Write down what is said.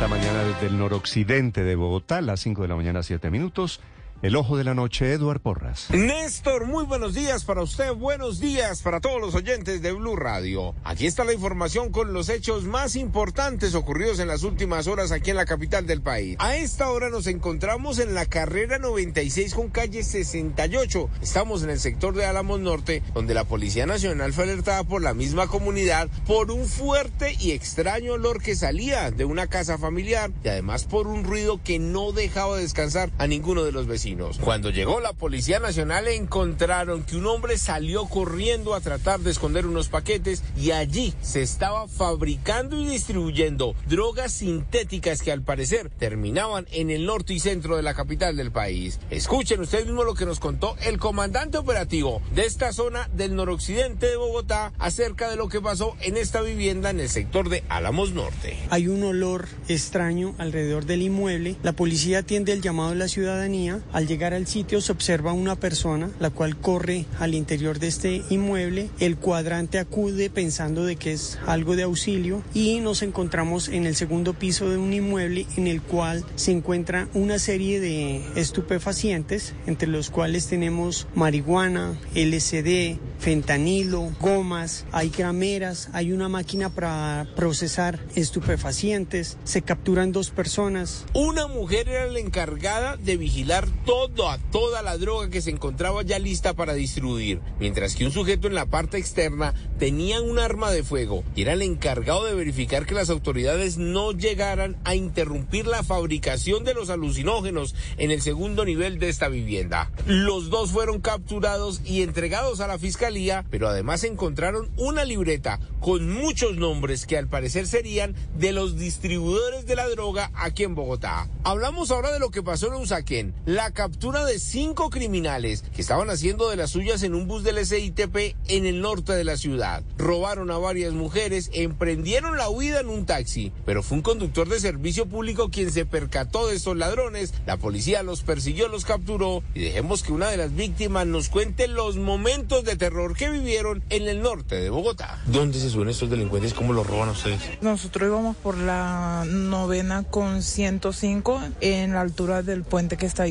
esta mañana desde el noroccidente de Bogotá, las 5 de la mañana, 7 minutos. El ojo de la noche, Eduard Porras. Néstor, muy buenos días para usted, buenos días para todos los oyentes de Blue Radio. Aquí está la información con los hechos más importantes ocurridos en las últimas horas aquí en la capital del país. A esta hora nos encontramos en la carrera 96 con calle 68. Estamos en el sector de Álamos Norte, donde la Policía Nacional fue alertada por la misma comunidad por un fuerte y extraño olor que salía de una casa familiar y además por un ruido que no dejaba descansar a ninguno de los vecinos. Cuando llegó la Policía Nacional encontraron que un hombre salió corriendo a tratar de esconder unos paquetes y allí se estaba fabricando y distribuyendo drogas sintéticas que al parecer terminaban en el norte y centro de la capital del país. Escuchen ustedes mismo lo que nos contó el comandante operativo de esta zona del noroccidente de Bogotá acerca de lo que pasó en esta vivienda en el sector de Álamos Norte. Hay un olor extraño alrededor del inmueble. La policía atiende el llamado de la ciudadanía. Al llegar al sitio se observa una persona, la cual corre al interior de este inmueble. El cuadrante acude pensando de que es algo de auxilio y nos encontramos en el segundo piso de un inmueble en el cual se encuentra una serie de estupefacientes, entre los cuales tenemos marihuana, LSD, fentanilo, gomas, hay grameras, hay una máquina para procesar estupefacientes, se capturan dos personas. Una mujer era la encargada de vigilar todo a toda la droga que se encontraba ya lista para distribuir, mientras que un sujeto en la parte externa tenía un arma de fuego y era el encargado de verificar que las autoridades no llegaran a interrumpir la fabricación de los alucinógenos en el segundo nivel de esta vivienda. Los dos fueron capturados y entregados a la fiscalía pero además encontraron una libreta con muchos nombres que al parecer serían de los distribuidores de la droga aquí en Bogotá. Hablamos ahora de lo que pasó en Usaquén, la captura de cinco criminales que estaban haciendo de las suyas en un bus del SITP en el norte de la ciudad. Robaron a varias mujeres, emprendieron la huida en un taxi, pero fue un conductor de servicio público quien se percató de estos ladrones, la policía los persiguió, los capturó y dejemos que una de las víctimas nos cuente los momentos de terror que vivieron en el norte de Bogotá. ¿Dónde se suben estos delincuentes? ¿Cómo los roban ustedes? Nosotros íbamos por la novena con 105 en la altura del puente que está ahí.